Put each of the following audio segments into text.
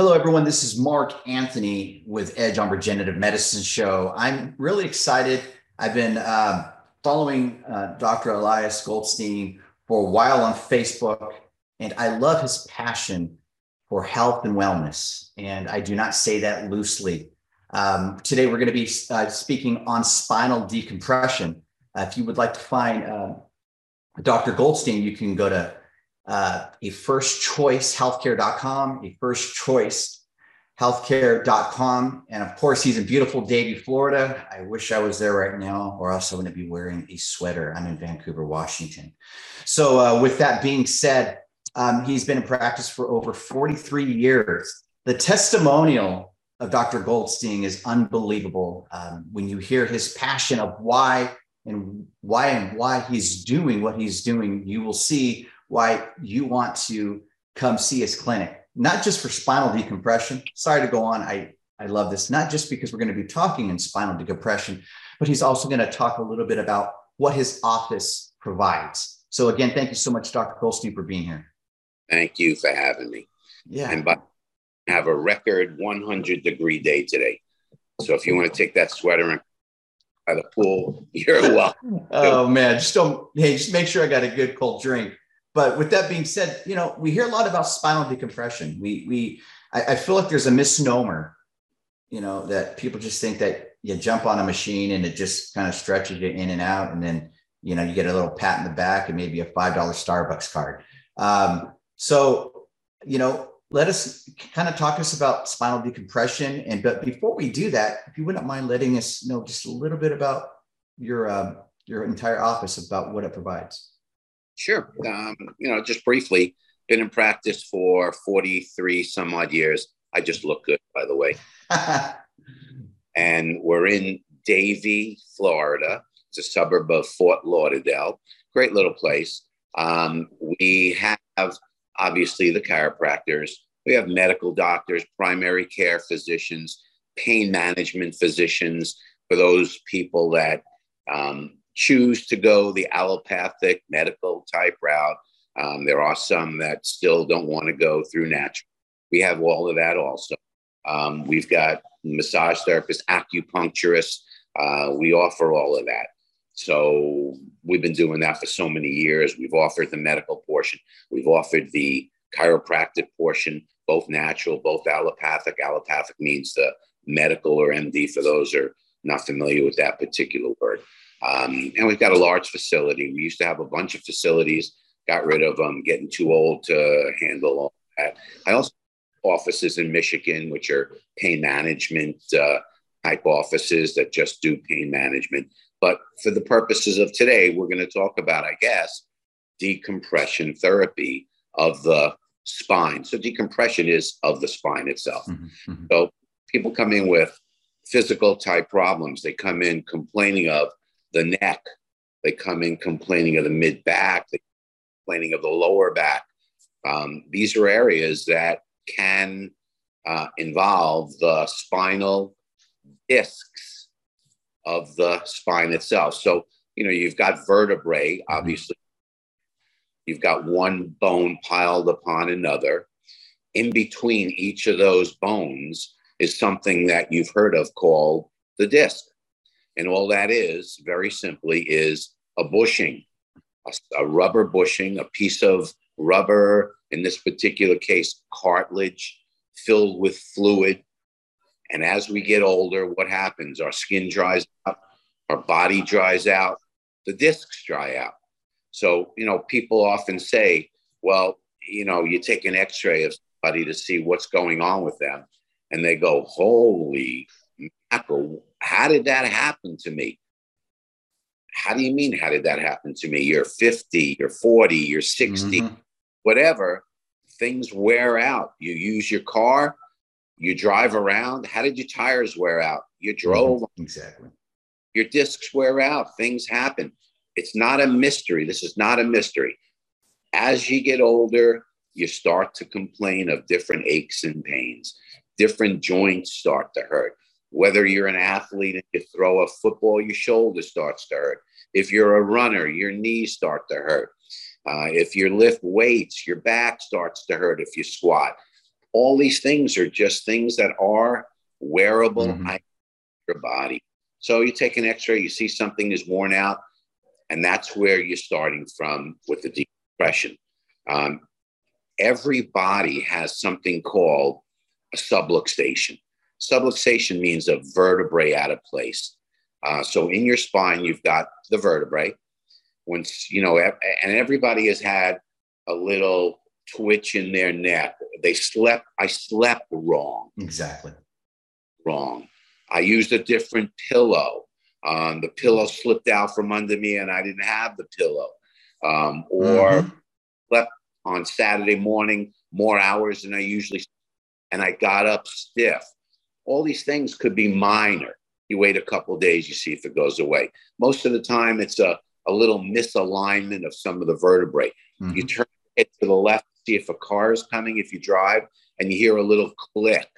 Hello, everyone. This is Mark Anthony with Edge on Regenerative Medicine Show. I'm really excited. I've been uh, following uh, Dr. Elias Goldstein for a while on Facebook, and I love his passion for health and wellness. And I do not say that loosely. Um, today, we're going to be uh, speaking on spinal decompression. Uh, if you would like to find uh, Dr. Goldstein, you can go to uh, a first choice healthcare.com, a first choice healthcare.com. And of course, he's in beautiful Davie, Florida. I wish I was there right now, or else I wouldn't be wearing a sweater. I'm in Vancouver, Washington. So, uh, with that being said, um, he's been in practice for over 43 years. The testimonial of Dr. Goldstein is unbelievable. Um, when you hear his passion of why and why and why he's doing what he's doing, you will see why you want to come see his clinic, not just for spinal decompression. Sorry to go on. I, I love this, not just because we're going to be talking in spinal decompression, but he's also going to talk a little bit about what his office provides. So, again, thank you so much, Dr. Goldstein, for being here. Thank you for having me. Yeah. And but have a record 100 degree day today. So if you want to take that sweater and by the pool, you're welcome. oh man, just don't. Hey, just make sure I got a good cold drink but with that being said, you know, we hear a lot about spinal decompression. We we I, I, feel like there's a misnomer, you know, that people just think that you jump on a machine and it just kind of stretches you in and out, and then you know you get a little pat in the back and maybe a five dollar Starbucks card. Um, so you know, let us kind of talk us about spinal decompression. And but before we do that, if you wouldn't mind letting us know just a little bit about your um, your entire office about what it provides. Sure. Um, you know, just briefly, been in practice for 43 some odd years. I just look good, by the way. and we're in Davie, Florida. It's a suburb of Fort Lauderdale. Great little place. Um, we have obviously the chiropractors. We have medical doctors, primary care physicians, pain management physicians for those people that um, choose to go the allopathic medical type route. Um, there are some that still don't want to go through natural. We have all of that also. Um, we've got massage therapists, acupuncturists. Uh, we offer all of that. So we've been doing that for so many years. We've offered the medical portion. We've offered the chiropractic portion, both natural, both allopathic. Allopathic means the medical or MD for those who are not familiar with that particular word. Um, and we've got a large facility. We used to have a bunch of facilities, got rid of them, getting too old to handle all that. I also offices in Michigan, which are pain management uh, type offices that just do pain management. But for the purposes of today, we're going to talk about, I guess, decompression therapy of the spine. So decompression is of the spine itself. Mm-hmm, mm-hmm. So people come in with physical type problems. They come in complaining of the neck. They come in complaining of the mid back, complaining of the lower back. Um, these are areas that can uh, involve the spinal discs of the spine itself. So, you know, you've got vertebrae, mm-hmm. obviously, you've got one bone piled upon another. In between each of those bones is something that you've heard of called the disc. And all that is, very simply, is a bushing, a, a rubber bushing, a piece of rubber, in this particular case, cartilage filled with fluid. And as we get older, what happens? Our skin dries out, our body dries out, the discs dry out. So, you know, people often say, well, you know, you take an x ray of somebody to see what's going on with them. And they go, holy mackerel, how did that happen to me? How do you mean, how did that happen to me? You're 50, you're 40, you're 60, mm-hmm. whatever. Things wear out. You use your car, you drive around. How did your tires wear out? You mm-hmm. drove. Mm-hmm. Exactly. Your discs wear out. Things happen. It's not a mystery. This is not a mystery. As you get older, you start to complain of different aches and pains. Different joints start to hurt. Whether you're an athlete and you throw a football, your shoulder starts to hurt. If you're a runner, your knees start to hurt. Uh, if you lift weights, your back starts to hurt if you squat. All these things are just things that are wearable mm-hmm. your body. So you take an X-ray, you see something is worn out, and that's where you're starting from with the depression. Um, every body has something called a subluxation. Subluxation means a vertebrae out of place. Uh, so in your spine, you've got the vertebrae. Once you know, and everybody has had a little twitch in their neck. They slept. I slept wrong. Exactly. Wrong. I used a different pillow. Um, the pillow slipped out from under me, and I didn't have the pillow. Um, or mm-hmm. slept on Saturday morning more hours than I usually, and I got up stiff. All these things could be minor. You wait a couple days, you see if it goes away. Most of the time, it's a, a little misalignment of some of the vertebrae. Mm-hmm. You turn it to the left, see if a car is coming, if you drive, and you hear a little click,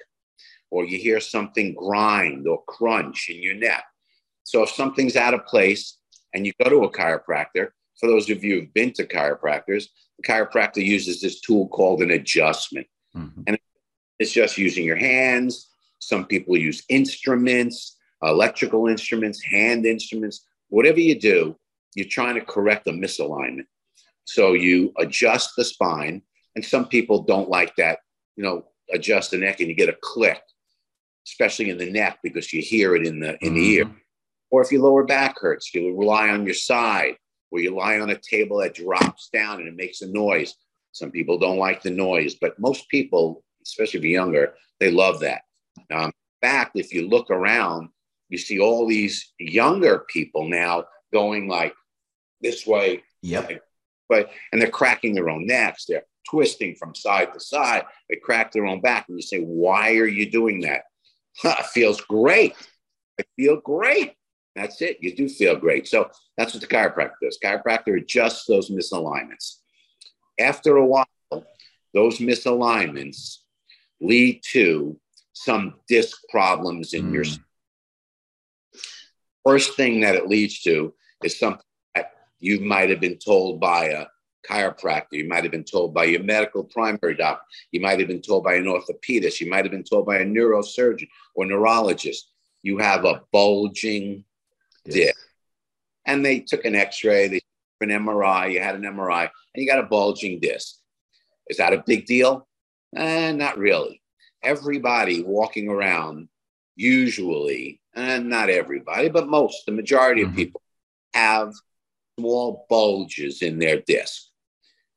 or you hear something grind or crunch in your neck. So if something's out of place and you go to a chiropractor, for those of you who've been to chiropractors, the chiropractor uses this tool called an adjustment. Mm-hmm. And it's just using your hands. Some people use instruments, electrical instruments, hand instruments, whatever you do, you're trying to correct a misalignment. So you adjust the spine, and some people don't like that, you know, adjust the neck and you get a click, especially in the neck because you hear it in the in mm-hmm. the ear. Or if your lower back hurts, you rely on your side or you lie on a table that drops down and it makes a noise. Some people don't like the noise, but most people, especially if you're younger, they love that. Um, in fact, if you look around, you see all these younger people now going like this way. Yep. But and they're cracking their own necks. They're twisting from side to side. They crack their own back, and you say, "Why are you doing that?" It feels great. I feel great. That's it. You do feel great. So that's what the chiropractor does. Chiropractor adjusts those misalignments. After a while, those misalignments lead to some disc problems in mm. your. First thing that it leads to is something that you might have been told by a chiropractor. You might have been told by your medical primary doctor. You might have been told by an orthopedist. You might have been told by a neurosurgeon or neurologist. You have a bulging disc. And they took an x-ray, they took an MRI, you had an MRI, and you got a bulging disc. Is that a big deal? Eh, not really. Everybody walking around, usually, and not everybody, but most, the majority mm-hmm. of people have small bulges in their disc.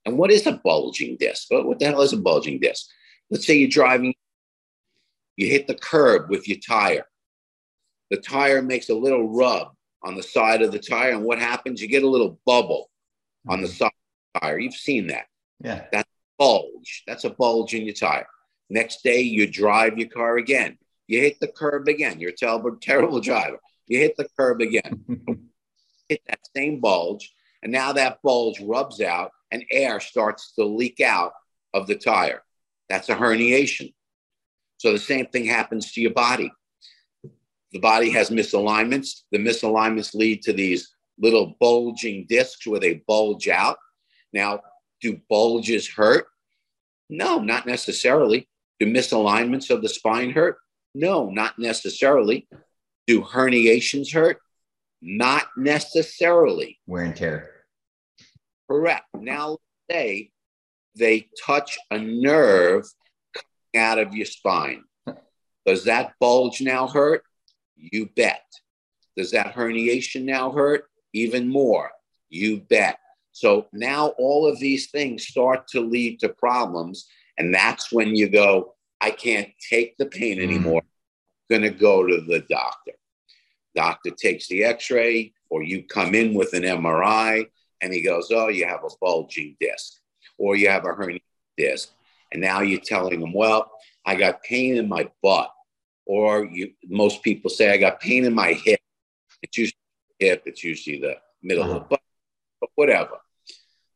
And what is a bulging disc? What the hell is a bulging disc? Let's say you're driving, you hit the curb with your tire. The tire makes a little rub on the side of the tire. And what happens? You get a little bubble mm-hmm. on the mm-hmm. side the tire. You've seen that. Yeah. That's a bulge. That's a bulge in your tire. Next day, you drive your car again. You hit the curb again. You're a terrible, terrible driver. You hit the curb again. hit that same bulge. And now that bulge rubs out and air starts to leak out of the tire. That's a herniation. So the same thing happens to your body. The body has misalignments. The misalignments lead to these little bulging discs where they bulge out. Now, do bulges hurt? No, not necessarily. Do misalignments of the spine hurt? No, not necessarily. Do herniations hurt? Not necessarily. Wear and tear. Correct. Now, say they touch a nerve coming out of your spine. Does that bulge now hurt? You bet. Does that herniation now hurt? Even more. You bet. So now all of these things start to lead to problems. And that's when you go, I can't take the pain mm. anymore. I'm going to go to the doctor. Doctor takes the x ray, or you come in with an MRI, and he goes, Oh, you have a bulging disc, or you have a herniated disc. And now you're telling him, Well, I got pain in my butt or you most people say I got pain in my hip. It's usually hip, it's usually the middle uh-huh. of the uh-huh. butt, but whatever.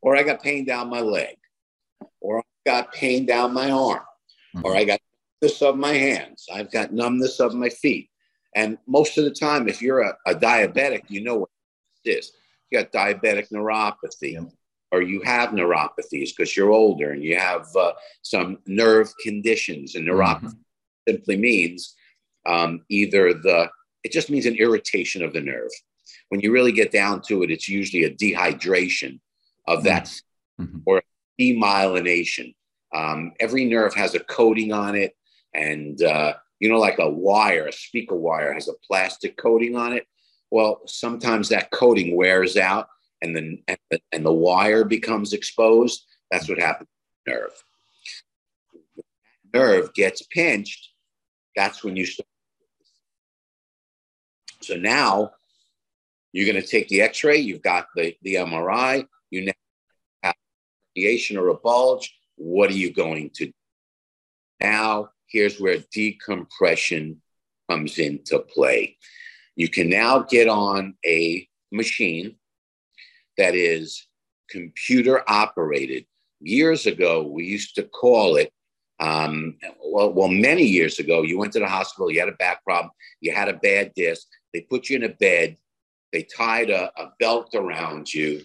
Or I got pain down my leg, or got pain down my arm, mm-hmm. or I got numbness of my hands. I've got numbness of my feet. And most of the time, if you're a, a diabetic, you know what it is. You got diabetic neuropathy, yeah. or you have neuropathies because you're older and you have uh, some nerve conditions. And neuropathy mm-hmm. simply means um, either the, it just means an irritation of the nerve. When you really get down to it, it's usually a dehydration of that mm-hmm. or demyelination. Um, every nerve has a coating on it, and uh, you know, like a wire, a speaker wire has a plastic coating on it. Well, sometimes that coating wears out, and then and the wire becomes exposed. That's what happens to the nerve. nerve gets pinched. That's when you start. So now you're going to take the X-ray. You've got the the MRI. You now or a bulge. What are you going to do? Now here's where decompression comes into play. You can now get on a machine that is computer operated. Years ago, we used to call it, um, well, well, many years ago, you went to the hospital, you had a back problem, you had a bad disc, they put you in a bed, they tied a, a belt around you,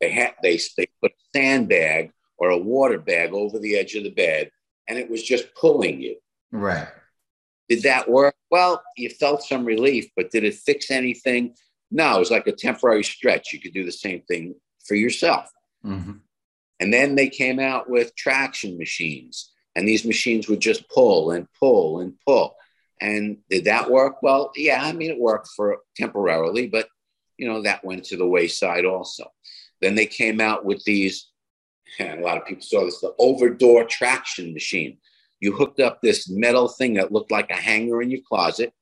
they, had, they, they put a sandbag or a water bag over the edge of the bed, and it was just pulling you. Right. Did that work? Well, you felt some relief, but did it fix anything? No, it was like a temporary stretch. You could do the same thing for yourself. Mm-hmm. And then they came out with traction machines, and these machines would just pull and pull and pull. And did that work? Well, yeah, I mean, it worked for temporarily, but you know, that went to the wayside also. Then they came out with these, and a lot of people saw this, the over door traction machine you hooked up this metal thing that looked like a hanger in your closet.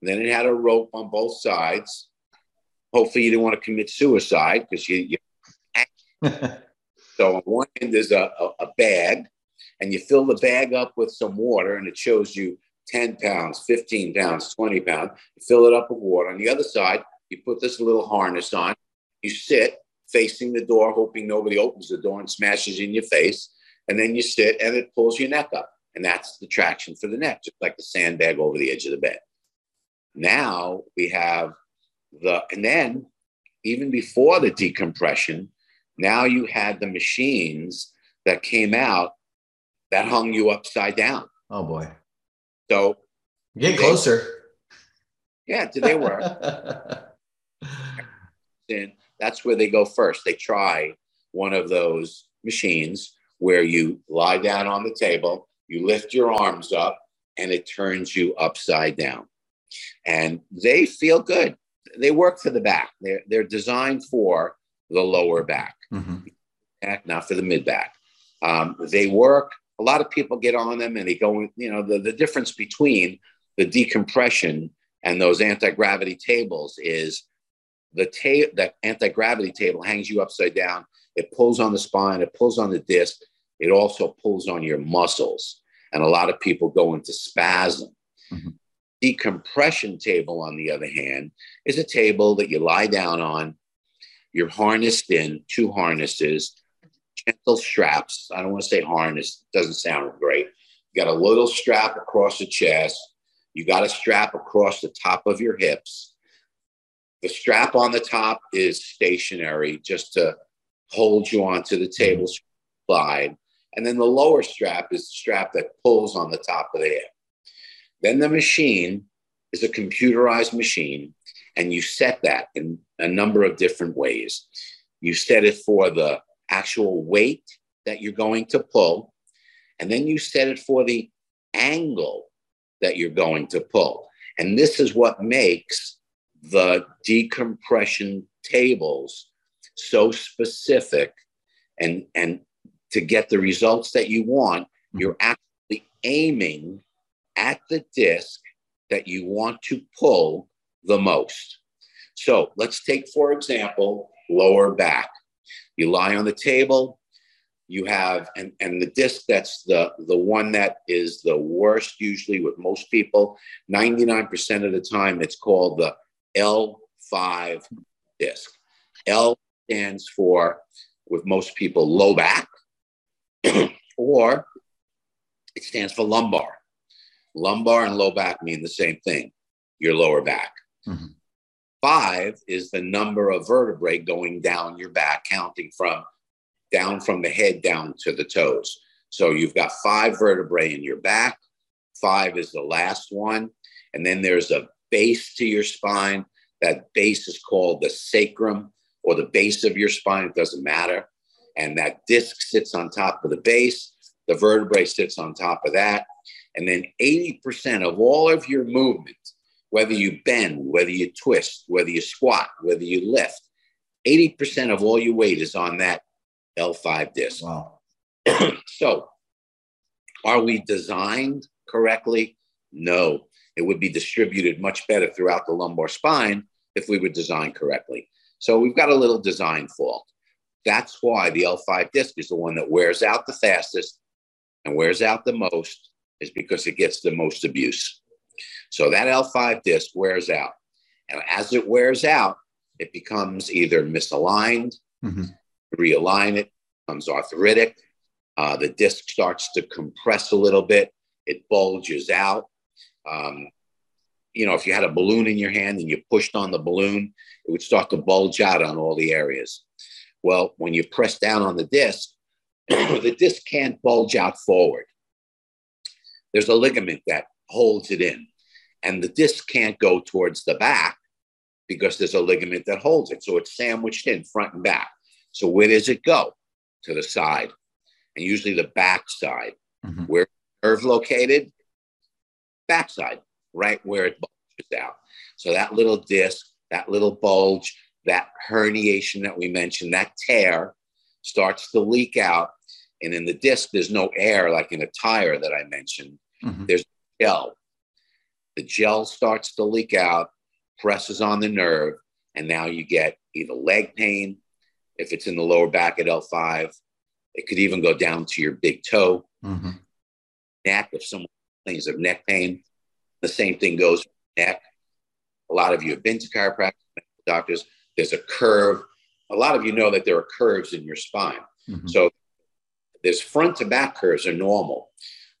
then it had a rope on both sides. Hopefully, you didn't want to commit suicide because you. you so on one end there's a, a, a bag, and you fill the bag up with some water, and it shows you 10 pounds, 15 pounds, 20 pounds. You fill it up with water. On the other side, you put this little harness on. You sit facing the door, hoping nobody opens the door and smashes in your face. And then you sit and it pulls your neck up. And that's the traction for the neck, just like the sandbag over the edge of the bed. Now we have the, and then even before the decompression, now you had the machines that came out that hung you upside down. Oh boy. So get closer. Yeah, did they work? and that's where they go first. They try one of those machines where you lie down on the table you lift your arms up and it turns you upside down. And they feel good. They work for the back. They're, they're designed for the lower back, mm-hmm. not for the mid back. Um, they work. A lot of people get on them and they go, you know, the, the difference between the decompression and those anti gravity tables is the, ta- the anti gravity table hangs you upside down. It pulls on the spine, it pulls on the disc, it also pulls on your muscles. And a lot of people go into spasm. Mm-hmm. Decompression table, on the other hand, is a table that you lie down on. You're harnessed in two harnesses, gentle straps. I don't want to say harness, doesn't sound great. You got a little strap across the chest. You got a strap across the top of your hips. The strap on the top is stationary just to hold you onto the table mm-hmm. slide. And then the lower strap is the strap that pulls on the top of the hip. Then the machine is a computerized machine, and you set that in a number of different ways. You set it for the actual weight that you're going to pull, and then you set it for the angle that you're going to pull. And this is what makes the decompression tables so specific and, and to get the results that you want, mm-hmm. you're actually aiming at the disc that you want to pull the most. So let's take, for example, lower back. You lie on the table, you have, and, and the disc that's the, the one that is the worst, usually with most people, 99% of the time, it's called the L5 disc. L stands for, with most people, low back. or it stands for lumbar. Lumbar and low back mean the same thing, your lower back. Mm-hmm. Five is the number of vertebrae going down your back, counting from down from the head down to the toes. So you've got five vertebrae in your back. Five is the last one. And then there's a base to your spine. That base is called the sacrum or the base of your spine. It doesn't matter. And that disc sits on top of the base. The vertebrae sits on top of that. And then 80% of all of your movement, whether you bend, whether you twist, whether you squat, whether you lift, 80% of all your weight is on that L5 disc. Wow. so, are we designed correctly? No. It would be distributed much better throughout the lumbar spine if we were designed correctly. So, we've got a little design fault. That's why the L5 disc is the one that wears out the fastest and wears out the most, is because it gets the most abuse. So, that L5 disc wears out. And as it wears out, it becomes either misaligned, mm-hmm realign it, becomes arthritic. Uh, the disc starts to compress a little bit. It bulges out. Um, you know, if you had a balloon in your hand and you pushed on the balloon, it would start to bulge out on all the areas. Well, when you press down on the disc, the disc can't bulge out forward. There's a ligament that holds it in, and the disc can't go towards the back because there's a ligament that holds it. So it's sandwiched in front and back. So where does it go? To the side, and usually the back side. Mm-hmm. Where nerve located? Backside, right where it bulges out. So that little disc, that little bulge, that herniation that we mentioned, that tear starts to leak out. And in the disc, there's no air like in a tire that I mentioned. Mm-hmm. There's gel. The gel starts to leak out, presses on the nerve, and now you get either leg pain, if it's in the lower back at L5. It could even go down to your big toe, mm-hmm. neck. If someone complains of neck pain, the same thing goes for neck. A lot of you have been to chiropractic doctors. There's a curve. A lot of you know that there are curves in your spine. Mm-hmm. So there's front to back curves are normal.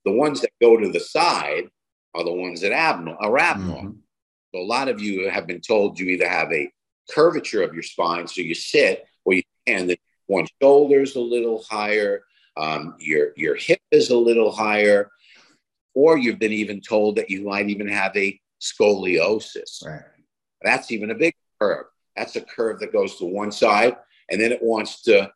The ones that go to the side are the ones that abnormal, are abnormal. Mm-hmm. So a lot of you have been told you either have a curvature of your spine, so you sit, or you. The one shoulder is a little higher, um, your your hip is a little higher, or you've been even told that you might even have a scoliosis. Right. That's even a big curve. That's a curve that goes to one side, and then it wants to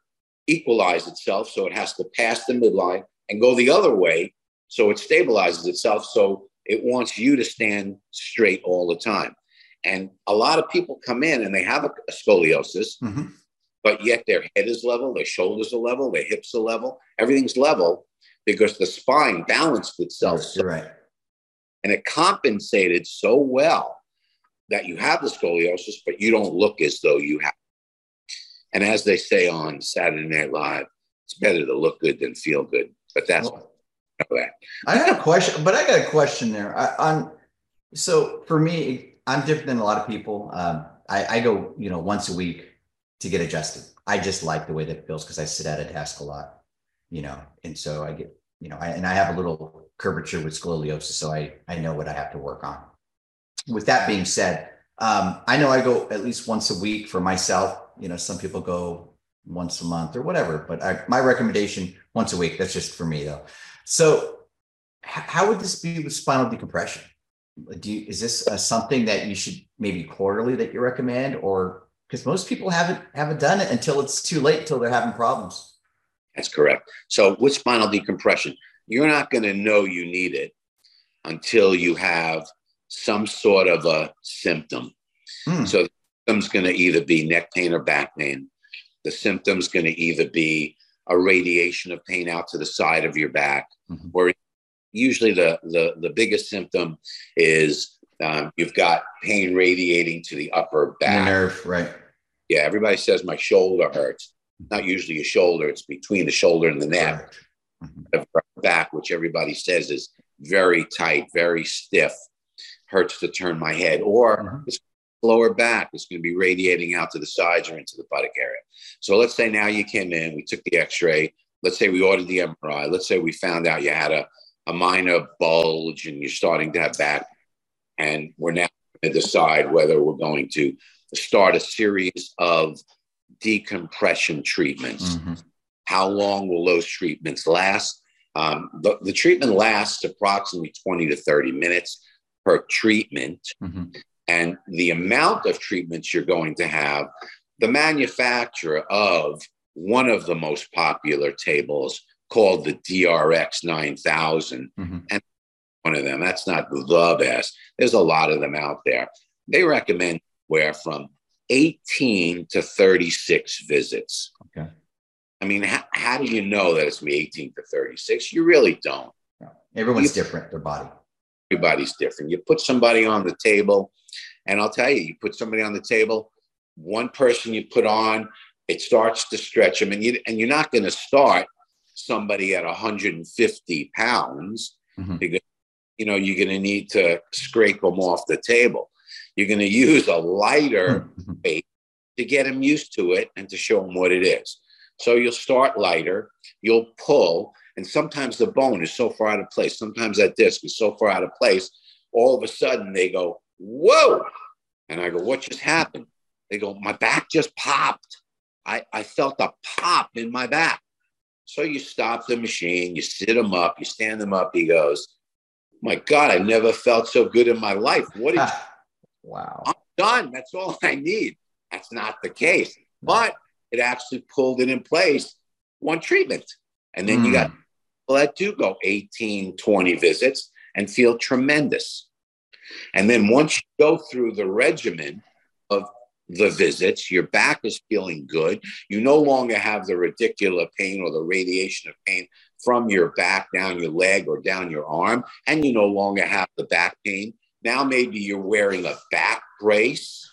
equalize itself, so it has to pass the midline and go the other way, so it stabilizes itself. So it wants you to stand straight all the time. And a lot of people come in and they have a, a scoliosis, mm-hmm. but yet their head is level, their shoulders are level, their hips are level, everything's level because the spine balanced itself. You're right. And it compensated so well that you have the scoliosis, but you don't look as though you have. And as they say on Saturday Night Live, it's better to look good than feel good. But that's well, that. I got a question, but I got a question there. I, on so for me, I'm different than a lot of people. Um, I, I, go, you know, once a week to get adjusted. I just like the way that it feels because I sit at a desk a lot, you know, and so I get, you know, I, and I have a little curvature with scoliosis, so I I know what I have to work on. With that being said, um, I know I go at least once a week for myself. You know, some people go once a month or whatever, but I, my recommendation once a week. That's just for me though. So, how would this be with spinal decompression? do you, is this uh, something that you should maybe quarterly that you recommend or because most people haven't haven't done it until it's too late until they're having problems that's correct so with spinal decompression you're not going to know you need it until you have some sort of a symptom hmm. so the symptom's going to either be neck pain or back pain the symptom's going to either be a radiation of pain out to the side of your back mm-hmm. or usually the, the, the biggest symptom is um, you've got pain radiating to the upper back. The nerve, right. Yeah, everybody says my shoulder hurts. Not usually a shoulder, it's between the shoulder and the neck. Mm-hmm. Back, which everybody says is very tight, very stiff, hurts to turn my head. Or mm-hmm. it's lower back, it's going to be radiating out to the sides or into the buttock area. So let's say now you came in, we took the x ray, let's say we ordered the MRI. Let's say we found out you had a, a minor bulge and you're starting to have back, and we're now going to decide whether we're going to start a series of decompression treatments. Mm-hmm. How long will those treatments last? Um, the, the, treatment lasts approximately 20 to 30 minutes per treatment. Mm-hmm. And the amount of treatments you're going to have, the manufacturer of one of the most popular tables called the DRX 9000. Mm-hmm. And one of them, that's not the best. There's a lot of them out there. They recommend where from 18 to 36 visits. Okay. I mean, how, how do you know that it's me 18 to 36? You really don't. Everyone's you, different, their body. Everybody's different. You put somebody on the table, and I'll tell you, you put somebody on the table, one person you put on, it starts to stretch them, and you and you're not going to start somebody at 150 pounds mm-hmm. because you know you're going to need to scrape them off the table. You're going to use a lighter mm-hmm. weight to get them used to it and to show them what it is. So you'll start lighter, you'll pull, and sometimes the bone is so far out of place. Sometimes that disc is so far out of place. All of a sudden they go, Whoa. And I go, What just happened? They go, My back just popped. I, I felt a pop in my back. So you stop the machine, you sit them up, you stand them up. He goes, My God, I never felt so good in my life. What What is wow. I'm done. That's all I need. That's not the case. But it actually pulled it in place one treatment. And then mm. you got hmm. people that do go 18, 20 visits and feel tremendous. And then once you go through the regimen of the visits, your back is feeling good. You no longer have the radicular pain or the radiation of pain from your back down your leg or down your arm, and you no longer have the back pain. Now, maybe you're wearing a back brace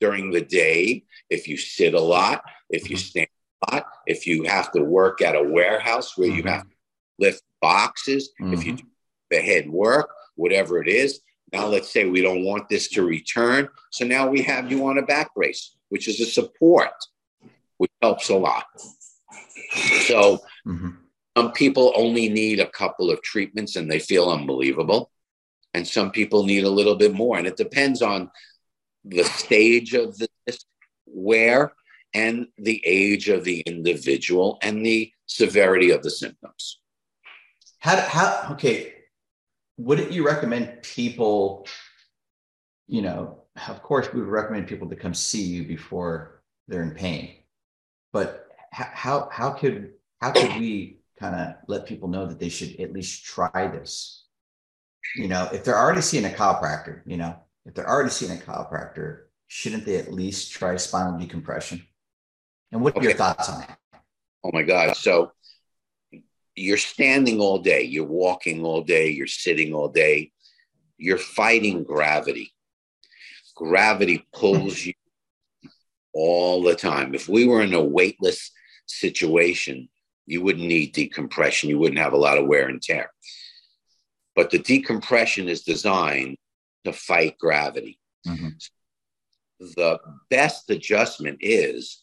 during the day if you sit a lot if you mm-hmm. stand a lot, if you have to work at a warehouse where mm-hmm. you have to lift boxes, mm-hmm. if you mm-hmm. do the head work, whatever it is. Now, let's say we don't want this to return. So now we have you on a back brace, which is a support, which helps a lot. So mm-hmm. some people only need a couple of treatments and they feel unbelievable. And some people need a little bit more. And it depends on the stage of the wear and the age of the individual and the severity of the symptoms. How, how, okay, wouldn't you recommend people, you know, of course, we would recommend people to come see you before they're in pain, but how, how could, how could we kind of let people know that they should at least try this? You know, if they're already seeing a chiropractor, you know, if they're already seeing a chiropractor, shouldn't they at least try spinal decompression? And what are okay. your thoughts on that? Oh my God. So you're standing all day, you're walking all day, you're sitting all day, you're fighting gravity. Gravity pulls you all the time. If we were in a weightless situation, you wouldn't need decompression. You wouldn't have a lot of wear and tear. But the decompression is designed to fight gravity. Mm-hmm. The best adjustment is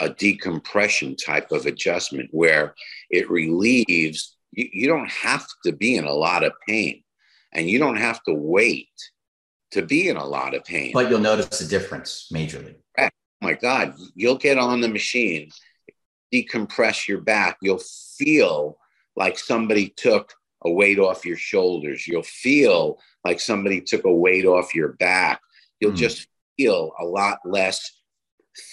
a decompression type of adjustment where it relieves, you, you don't have to be in a lot of pain and you don't have to wait to be in a lot of pain. But you'll notice a difference majorly. Oh my God, you'll get on the machine, decompress your back, you'll feel like somebody took a weight off your shoulders. You'll feel like somebody took a weight off your back. You'll mm. just feel a lot less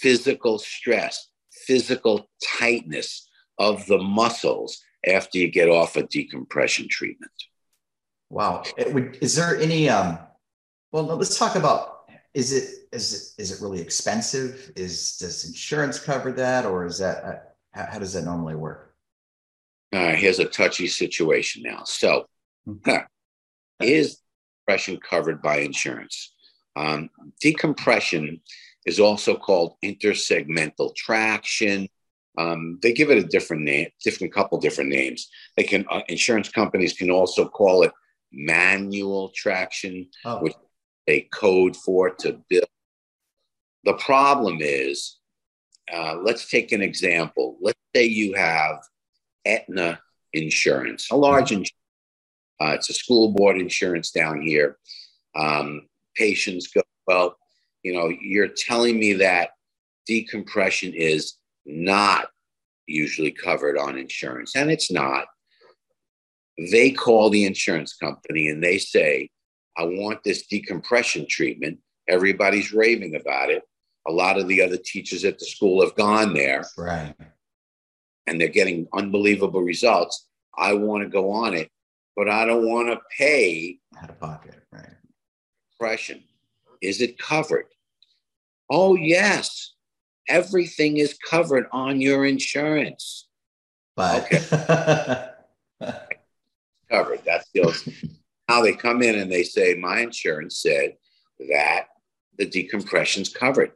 physical stress, physical tightness of the muscles after you get off a decompression treatment. Wow. Would, is there any, um, well, let's talk about, is it, is it, is it really expensive? Is, does insurance cover that? Or is that, uh, how, how, does that normally work? Uh, here's a touchy situation now. So, huh, is decompression covered by insurance? Um, decompression is also called intersegmental traction. Um, they give it a different name, different couple different names. They can uh, insurance companies can also call it manual traction, oh. which they code for to build. The problem is, uh, let's take an example. Let's say you have Aetna Insurance, a large insurance. Uh, it's a school board insurance down here. Um, patients go, well, you know, you're telling me that decompression is not usually covered on insurance, and it's not. They call the insurance company and they say, I want this decompression treatment. Everybody's raving about it. A lot of the other teachers at the school have gone there. Right. And they're getting unbelievable results. I want to go on it, but I don't want to pay out of pocket. Right. Depression. Is it covered? Oh, yes. Everything is covered on your insurance. But okay. covered. That's the how they come in and they say, My insurance said that the decompression's covered.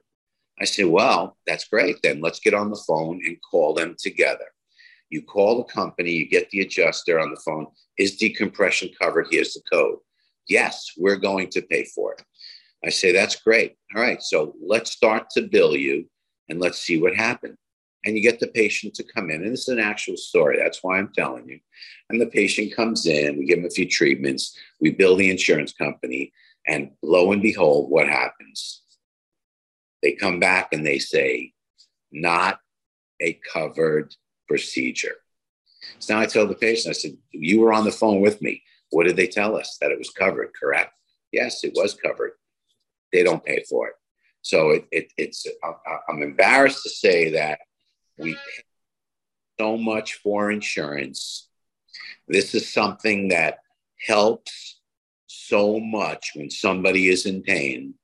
I say, Well, that's great. Then let's get on the phone and call them together. You call the company, you get the adjuster on the phone. Is decompression covered? Here's the code. Yes, we're going to pay for it. I say, That's great. All right. So let's start to bill you and let's see what happens and you get the patient to come in. And this is an actual story. That's why I'm telling you. And the patient comes in, we give them a few treatments, we bill the insurance company, and lo and behold, what happens? They come back and they say, not a covered procedure. So now I tell the patient, I said, You were on the phone with me. What did they tell us? That it was covered, correct? Yes, it was covered. They don't pay for it. So it, it, it's, I'm embarrassed to say that we pay so much for insurance. This is something that helps so much when somebody is in pain,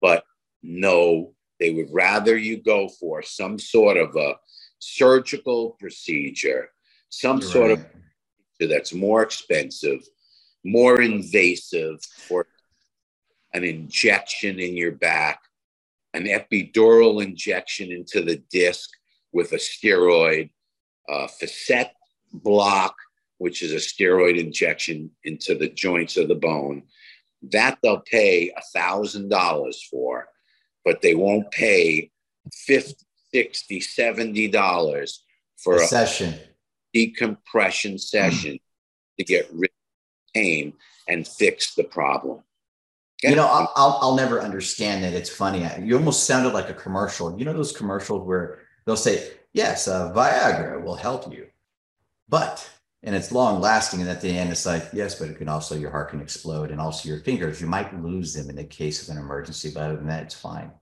but no, they would rather you go for some sort of a surgical procedure, some You're sort right. of that's more expensive, more invasive for an injection in your back, an epidural injection into the disc with a steroid, uh, facet block, which is a steroid injection into the joints of the bone. That they'll pay a thousand dollars for, but they won't pay 50, 60, 70 dollars for a, a session decompression session to get rid of pain and fix the problem. Okay? You know, I'll, I'll, I'll never understand it. It's funny. You almost sounded like a commercial. You know those commercials where they'll say, yes, uh, Viagra will help you, but, and it's long lasting. And at the end, it's like, yes, but it can also, your heart can explode and also your fingers, you might lose them in the case of an emergency, but other than that, it's fine.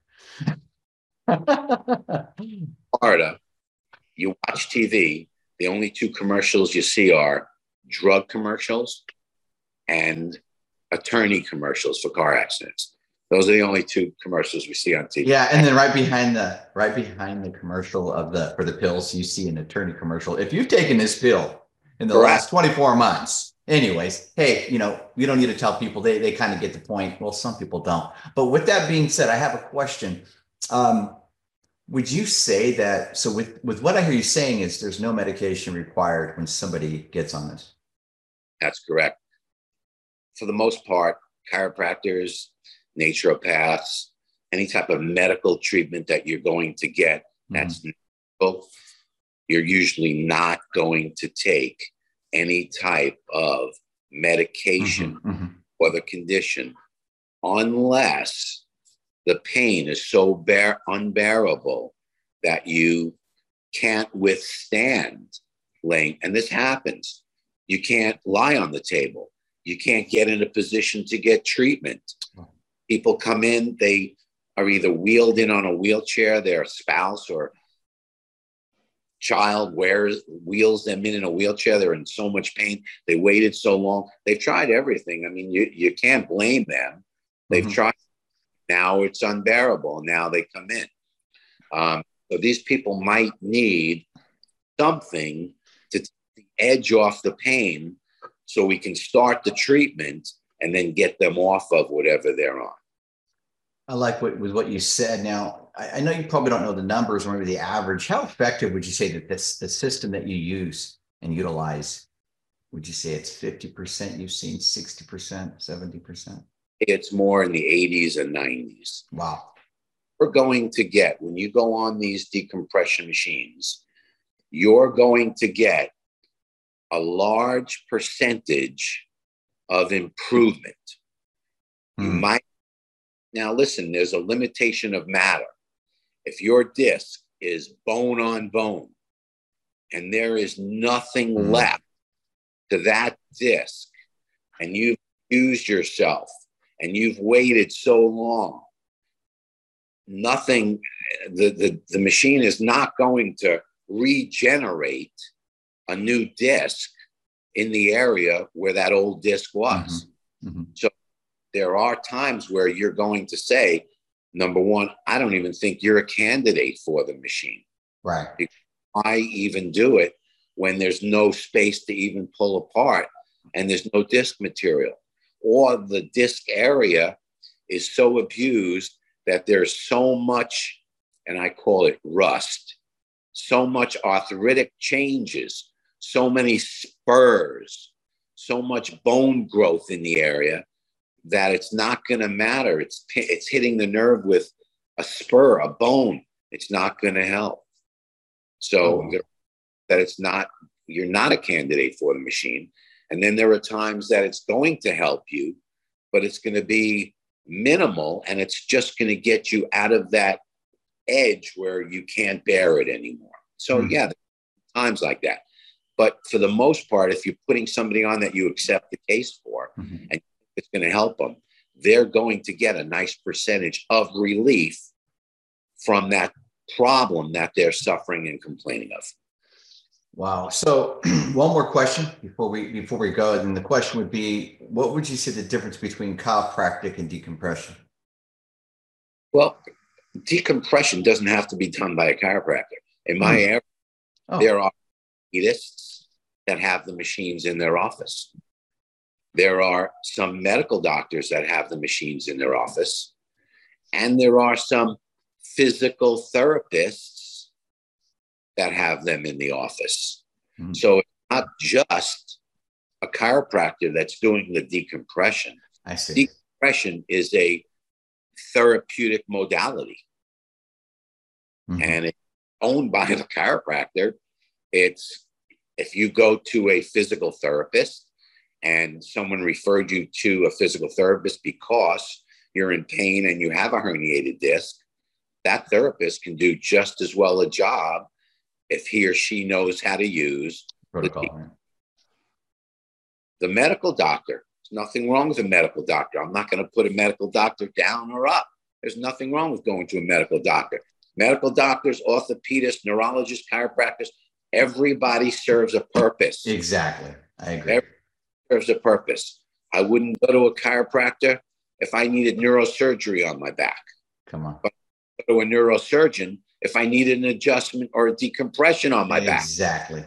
Florida, you watch TV, the only two commercials you see are drug commercials and attorney commercials for car accidents. Those are the only two commercials we see on TV. Yeah, and then right behind the right behind the commercial of the for the pills, you see an attorney commercial. If you've taken this pill in the Correct. last 24 months, anyways, hey, you know, you don't need to tell people. They they kind of get the point. Well, some people don't. But with that being said, I have a question. Um, would you say that so with with what I hear you saying is there's no medication required when somebody gets on this? That's correct. For the most part, chiropractors, naturopaths, any type of medical treatment that you're going to get mm-hmm. that's medical, you're usually not going to take any type of medication mm-hmm, mm-hmm. for the condition unless the pain is so bear, unbearable that you can't withstand laying. And this happens. You can't lie on the table. You can't get in a position to get treatment. People come in, they are either wheeled in on a wheelchair, their spouse or child wears wheels them in in a wheelchair. They're in so much pain. They waited so long. They've tried everything. I mean, you, you can't blame them. They've mm-hmm. tried. Now it's unbearable. Now they come in. Um, so these people might need something to take the edge off the pain so we can start the treatment and then get them off of whatever they're on. I like what with what you said. Now, I, I, know you probably don't know the numbers or maybe the average. How effective would you say that this the system that you use and utilize? Would you say it's 50% you've seen, 60%, 70%? It's more in the 80s and 90s. Wow. We're going to get, when you go on these decompression machines, you're going to get a large percentage of improvement. Mm. You hmm. might now listen, there's a limitation of matter. If your disc is bone on bone and there is nothing mm. left to that disc, and you've used yourself and you've waited so long, nothing, the, the, the machine is not going to regenerate a new disc in the area where that old disc was. Mm-hmm. Mm-hmm. So there are times where you're going to say, number one, I don't even think you're a candidate for the machine. Right. I even do it when there's no space to even pull apart and there's no disc material, or the disc area is so abused that there's so much, and I call it rust, so much arthritic changes, so many spurs, so much bone growth in the area that it's not going to matter. It's it's hitting the nerve with a spur, a bone. It's not going to help. So oh. that it's not you're not a candidate for the machine. And then there are times that it's going to help you, but it's going to be minimal and it's just going to get you out of that edge where you can't bear it anymore. So mm-hmm. yeah, times like that. But for the most part, if you're putting somebody on that you accept the case for mm-hmm. and it's going to help them, they're going to get a nice percentage of relief from that problem that they're suffering and complaining of. Wow. So one more question before we before we go, and the question would be, what would you say the difference between chiropractic and decompression? Well, decompression doesn't have to be done by a chiropractor. In my mm. area, oh. there are orthopedists that have the machines in their office. There are some medical doctors that have the machines in their office, and there are some physical therapists that have them in the office. Mm-hmm. So it's not just a chiropractor that's doing the decompression. I see. Decompression is a therapeutic modality. Mm-hmm. And it's owned by the chiropractor. It's if you go to a physical therapist and someone referred you to a physical therapist because you're in pain and you have a herniated disc, that therapist can do just as well a job if he or she knows how to use protocol. The, the medical doctor, there's nothing wrong with a medical doctor. I'm not going to put a medical doctor down or up. There's nothing wrong with going to a medical doctor. Medical doctors, orthopedists, neurologists, chiropractors, everybody serves a purpose. Exactly. I agree. Everybody serves a purpose. I wouldn't go to a chiropractor if I needed neurosurgery on my back. Come on. But go to a neurosurgeon if I needed an adjustment or a decompression on my exactly. back. Exactly.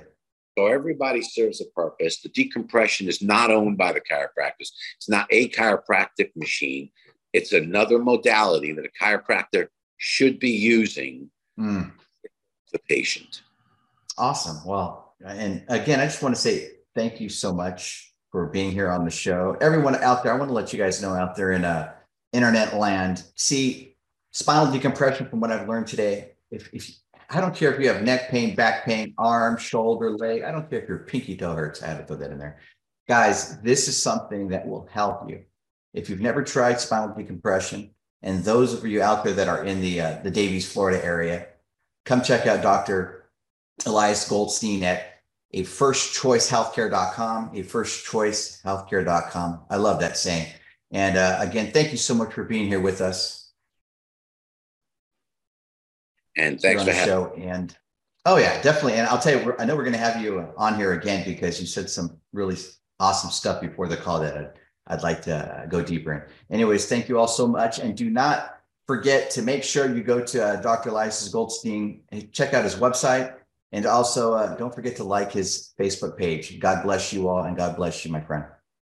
So everybody serves a purpose. The decompression is not owned by the chiropractors. It's not a chiropractic machine. It's another modality that a chiropractor should be using mm. the patient. Awesome. Well, and again, I just want to say thank you so much for being here on the show. Everyone out there, I want to let you guys know out there in uh, internet land. See, spinal decompression, from what I've learned today, if, if I don't care if you have neck pain, back pain, arm, shoulder, leg. I don't care if your pinky toe hurts. I had to put that in there. Guys, this is something that will help you. If you've never tried spinal decompression, and those of you out there that are in the uh, the Davies, Florida area, come check out Dr. Elias Goldstein at a firstchoicehealthcare.com, a firstchoicehealthcare.com. I love that saying. And uh, again, thank you so much for being here with us. And thanks for having show. And oh yeah, definitely. And I'll tell you, I know we're going to have you on here again because you said some really awesome stuff before the call that I'd, I'd like to uh, go deeper in. Anyways, thank you all so much, and do not forget to make sure you go to uh, Dr. Elias Goldstein and check out his website. And also, uh, don't forget to like his Facebook page. God bless you all, and God bless you, my friend.